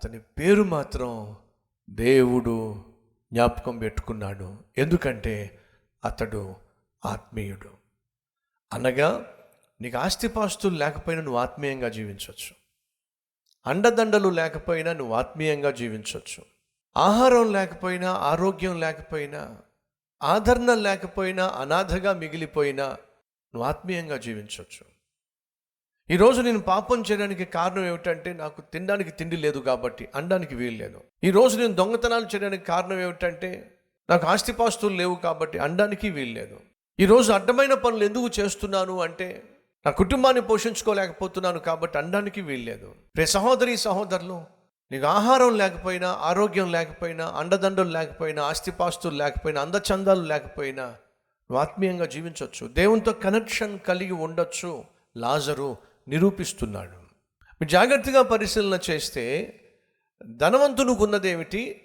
అతని పేరు మాత్రం దేవుడు జ్ఞాపకం పెట్టుకున్నాడు. ఎందుకంటే అతడు ఆత్మీయుడు. అనగా నీకు ఆస్తిపాస్తులు లేకపోయినా నువ్వు ఆత్మీయంగా జీవించవచ్చు అండదండలు లేకపోయినా నువ్వు ఆత్మీయంగా జీవించవచ్చు ఆహారం లేకపోయినా ఆరోగ్యం లేకపోయినా ఆదరణ లేకపోయినా అనాథగా మిగిలిపోయినా నువ్వు ఆత్మీయంగా జీవించవచ్చు ఈరోజు నేను పాపం చేయడానికి కారణం ఏమిటంటే నాకు తినడానికి తిండి లేదు కాబట్టి అనడానికి వీలు లేదు. ఈరోజు నేను దొంగతనాలు చేయడానికి కారణం ఏమిటంటే నాకు ఆస్తిపాస్తులు లేవు కాబట్టి అనడానికి వీలు లేదు. ఈరోజు అడ్డమైన పనులు ఎందుకు చేస్తున్నాను అంటే నా కుటుంబాన్ని పోషించుకోలేకపోతున్నాను కాబట్టి అనడానికి వీలు లేదు. రే సహోదరి సహోదరులు నీకు ఆహారం లేకపోయినా ఆరోగ్యం లేకపోయినా అండదండలు లేకపోయినా ఆస్తిపాస్తులు లేకపోయినా అందచందాలు లేకపోయినా నువ్వు ఆత్మీయంగా జీవించవచ్చు దేవునితో కనెక్షన్ కలిగి ఉండొచ్చు. లాజరు నిరూపిస్తున్నాడు. మీరు జాగ్రత్తగా పరిశీలన చేస్తే ధనవంతునికి ఉన్నదేమిటి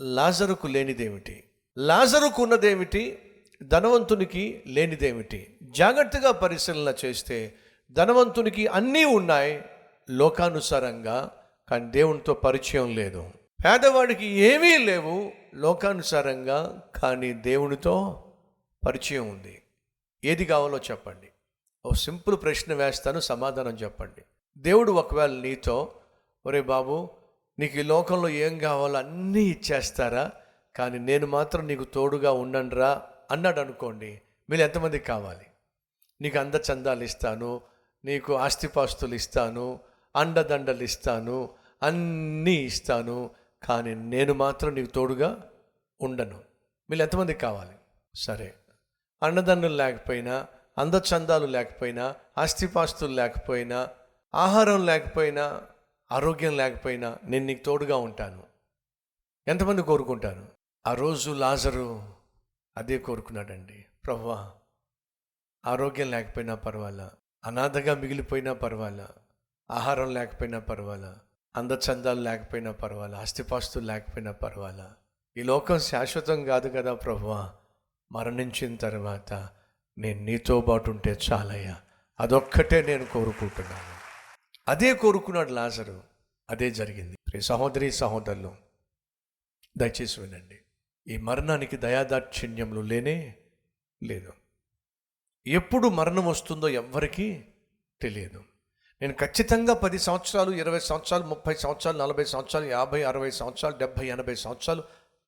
లాజరుకు లేనిదేమిటి? లాజరుకు ఉన్నదేమిటి? ధనవంతునికి లేనిదేమిటి? జాగ్రత్తగా పరిశీలన చేస్తే ధనవంతునికి అన్నీ ఉన్నాయి లోకానుసారంగా కానీ దేవునితో పరిచయం లేదు. పేదవాడికి ఏమీ లేవు లోకానుసారంగా కానీ దేవునితో పరిచయం ఉంది. ఏది కావాలో చెప్పండి. ఓ సింపుల్ ప్రశ్న వేస్తాను సమాధానం చెప్పండి. దేవుడు ఒకవేళ నీతో ఒరే బాబు నీకు ఈ లోకంలో ఏం కావాలో అన్నీ ఇచ్చేస్తారా? కానీ నేను మాత్రం నీకు తోడుగా ఉండండిరా అన్నాడు అనుకోండి మీరు ఎంతమందికి కావాలి? నీకు అందచందాలు ఇస్తాను నీకు ఆస్తిపాస్తులు ఇస్తాను అండదండలు ఇస్తాను అన్నీ ఇస్తాను కానీ నేను మాత్రం నీకు తోడుగా ఉండను. మీరు ఎంతమందికి కావాలి? సరే. అన్నదండలు లేకపోయినా అందచందాలు లేకపోయినా ఆస్తిపాస్తులు లేకపోయినా ఆహారం లేకపోయినా ఆరోగ్యం లేకపోయినా నేను నీకు తోడుగా ఉంటాను. ఎంతమంది కోరుకుంటాను ఆ రోజు లాజరు అదే కోరుకున్నాడండి. ప్రభా ఆరోగ్యం లేకపోయినా పర్వాలా అనాథగా మిగిలిపోయినా పర్వాలా ఆహారం లేకపోయినా పర్వాలా అందచందాలు లేకపోయినా పర్వాలా ఆస్తిపాస్తులు లేకపోయినా పర్వాలా. ఈ లోకం శాశ్వతం కాదు కదా ప్రభువా మరణించిన తర్వాత నేను నీతో పాటు ఉంటే చాలయ్యా. అదొక్కటే నేను కోరుకుంటున్నాను. అదే కోరుకున్నాడు లాజరు. అదే జరిగింది. సహోదరి సహోదరులు దయచేసి వినండి. ఈ మరణానికి దయాదాక్షిణ్యములు లేనే లేదు. ఎప్పుడు మరణం వస్తుందో ఎవ్వరికీ తెలియదు. నేను ఖచ్చితంగా పది సంవత్సరాలు ఇరవై సంవత్సరాలు ముప్పై సంవత్సరాలు నలభై సంవత్సరాలు యాభై అరవై సంవత్సరాలు డెబ్భై ఎనభై సంవత్సరాలు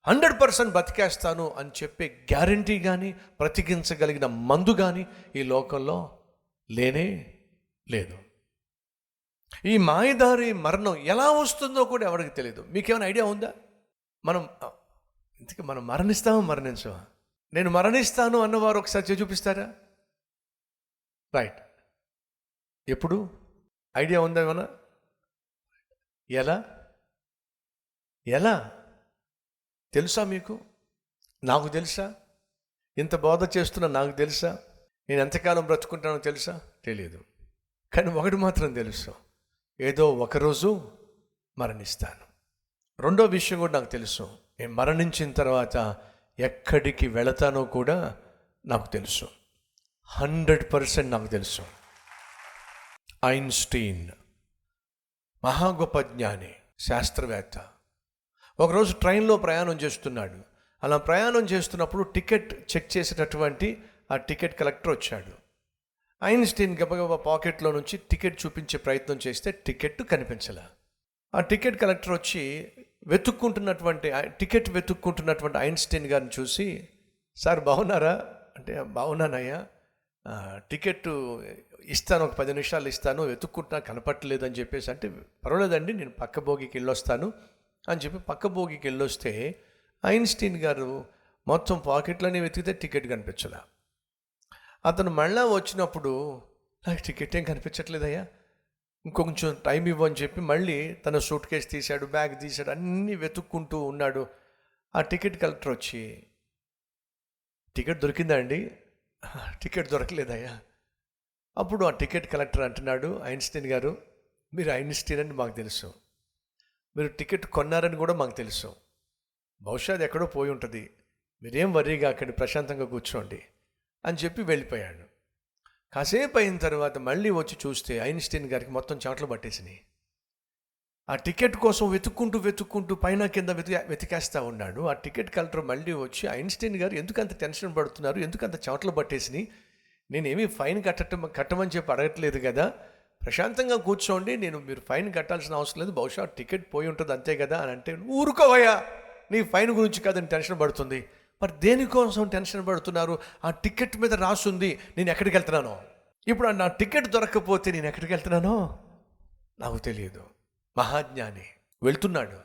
హండ్రెడ్ పర్సెంట్ బతికేస్తాను అని చెప్పే గ్యారంటీ కానీ బ్రతికించగలిగిన మందు కానీ ఈ లోకంలో లేనే లేదు. ఈ మాయదారి మరణం ఎలా వస్తుందో కూడా ఎవరికి తెలియదు మీకేమైనా ఐడియా ఉందా? మనం ఇంతకీ మనం మరణిస్తామో మరణించమా? నేను మరణిస్తాను అన్నవారు ఒకసారి చే చూపిస్తారా? రైట్. ఎప్పుడు? ఐడియా ఉందా ఏమన్నా ఎలా? ఎలా? తెలుసా మీకు? నాకు తెలుసా? ఇంత బోధ చేస్తున్నా నాకు తెలుసా? నేను ఎంతకాలం బ్రతుకుంటానో తెలుసా? తెలియదు కానీ ఒకటి మాత్రం తెలుసు. ఏదో ఒకరోజు మరణిస్తాను. రెండో విషయం కూడా నాకు తెలుసు. నేను మరణించిన తర్వాత ఎక్కడికి వెళతానో కూడా నాకు తెలుసు. హండ్రెడ్ పర్సెంట్ నాకు తెలుసు. ఐన్స్టీన్. మహా గొప్ప జ్ఞాని శాస్త్రవేత్త. ఒకరోజు ట్రైన్లో ప్రయాణం చేస్తున్నాడు. అలా ప్రయాణం చేస్తున్నప్పుడు టికెట్ చెక్ చేసేటటువంటి ఆ టికెట్ కలెక్టర్ వచ్చాడు. ఐన్స్టీన్ గబగబా పాకెట్లో నుంచి టికెట్ చూపించే ప్రయత్నం చేస్తే టికెట్ కనిపించలే. ఆ టికెట్ కలెక్టర్ వచ్చి వెతుక్కుంటున్నటువంటి టికెట్ వెతుక్కుంటున్నటువంటి ఐన్స్టీన్ గారిని చూసి సార్ బాగున్నారా? అంటే బాగున్నానయ్యా. టికెట్ ఇస్తాను ఒక పది నిమిషాలు ఇస్తాను వెతుక్కుంటున్నా కనపట్టలేదని చెప్పేసి అంటే పర్వాలేదండి నేను పక్క భోగికి వెళ్ళొస్తాను. అని చెప్పి పక్క భోగికి వెళ్ళొస్తే ఐన్స్టీన్ గారు మొత్తం పాకెట్లోనే వెతికితే టికెట్ కనిపించలే. అతను మళ్ళా వచ్చినప్పుడు నాకు టికెట్ ఏం కనిపించట్లేదయ్యా. ఇంకొంచెం టైం ఇవ్వని చెప్పి మళ్ళీ తన సూట్ కేసు తీశాడు బ్యాగ్ తీశాడు అన్నీ వెతుక్కుంటూ ఉన్నాడు. ఆ టికెట్ కలెక్టర్ వచ్చి టికెట్ దొరికిందా అండి? టికెట్ దొరకలేదయ్యా. అప్పుడు ఆ టికెట్ కలెక్టర్ అంటున్నాడు ఐన్స్టీన్ గారు మీరు ఐన్స్టీన్ అని మాకు తెలుసు. మీరు టికెట్ కొన్నారని కూడా మాకు తెలుసు. బహుశా అది ఎక్కడో పోయి ఉంటుంది. మీరేం వరీగా అక్కడ ప్రశాంతంగా కూర్చోండి అని చెప్పి వెళ్ళిపోయాడు. కాసేపు అయిన తర్వాత మళ్ళీ వచ్చి చూస్తే ఐన్స్టీన్ గారికి మొత్తం చాట్లు పట్టేసినాయి. ఆ టికెట్ కోసం వెతుక్కుంటూ వెతుక్కుంటూ పైన కింద వెతిక వెతికేస్తూ ఉన్నాడు. ఆ టికెట్ కలెక్టర్ మళ్ళీ వచ్చి ఐన్స్టీన్ గారు ఎందుకు అంత టెన్షన్ పడుతున్నారు? ఎందుకు అంత చెమటలు పట్టేసినాయి? నేనేమి ఫైన్ కట్టడం కట్టమని చెప్పి అడగట్లేదు కదా? ప్రశాంతంగా కూర్చోండి నేను మీరు ఫైన్ కట్టాల్సిన అవసరం లేదు బహుశా టికెట్ పోయి ఉంటుంది అంతే కదా అని అంటే ఊరుకోవయ్యా నీ ఫైన్ గురించి కాదని టెన్షన్ పడుతుంది. మరి దేనికోసం టెన్షన్ పడుతున్నారు? ఆ టికెట్ మీద రాసుంది నేను ఎక్కడికి వెళ్తున్నానో? ఇప్పుడు నా టికెట్ దొరకకపోతే నేను ఎక్కడికి వెళ్తున్నానో? నాకు తెలియదు. మహాజ్ఞాని వెళ్తున్నాడు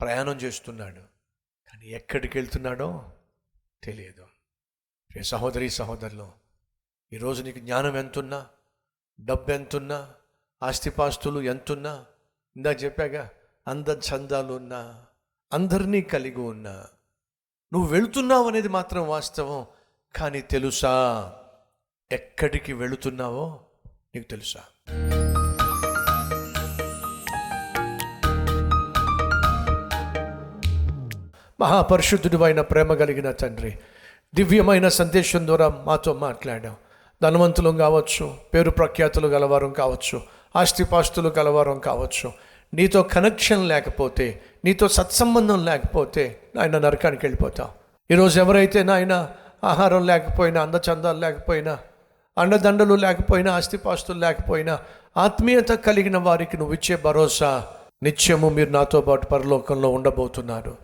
ప్రయాణం చేస్తున్నాడు కానీ ఎక్కడికి వెళ్తున్నాడో తెలియదు. రే సహోదరి సహోదరులు ఈరోజు నీకు జ్ఞానం ఎంతున్నా? డబ్బు ఎంతున్నా ఆస్తిపాస్తులు ఎంతున్నా ఇందా చెప్పాగా అంద చందాలు ఉన్నా అందరినీ కలిగి ఉన్నా. నువ్వు వెళుతున్నావు అనేది మాత్రం వాస్తవం కానీ తెలుసా? ఎక్కడికి వెళుతున్నావో నీకు తెలుసా? మహాపరిశుద్ధుడు అయిన ప్రేమ కలిగిన తండ్రి దివ్యమైన సందేశం ద్వారా మాతో మాట్లాడాం ధనవంతులు కావచ్చు పేరు ప్రఖ్యాతులు గలవారం కావచ్చు ఆస్తిపాస్తులు గలవారం కావచ్చు. నీతో కనెక్షన్ లేకపోతే నీతో సత్సంబంధం లేకపోతే నాయన నరకానికి వెళ్ళిపోతాం. ఈరోజు ఎవరైతే నాయన ఆహారం లేకపోయినా అందచందాలు లేకపోయినా అండదండలు లేకపోయినా ఆస్తిపాస్తులు లేకపోయినా ఆత్మీయత కలిగిన వారికి నువ్వు ఇచ్చే భరోసా నిత్యము మీరు నాతో పాటు పరలోకంలో ఉండబోతున్నారు.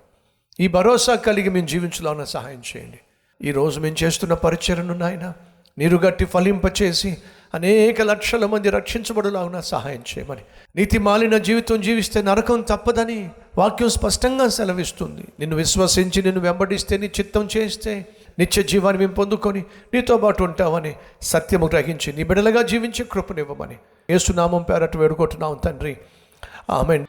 ఈ భరోసా కలిగి మేము జీవించలాన సహాయం చేయండి. ఈరోజు మేము చేస్తున్న పరిచయను నాయన నీరు గట్టి ఫలింపచేసి అనేక లక్షల మంది రక్షించబడులాగున సహాయం చేయమని. నీతి మాలిన జీవితం జీవిస్తే నరకం తప్పదని వాక్యం స్పష్టంగా సెలవిస్తుంది. నిన్ను విశ్వసించి నిన్ను వెంబడిస్తే నీ చిత్తం చేస్తే నిత్య జీవాన్ని మేము పొందుకొని నీతో పాటు ఉంటామని సత్యము గ్రహించి నీ బిడలుగా జీవించి కృపనివ్వమని. ఏసునామం పేరట్టు వేడుకుంటున్నాం తండ్రి. ఆమెన్.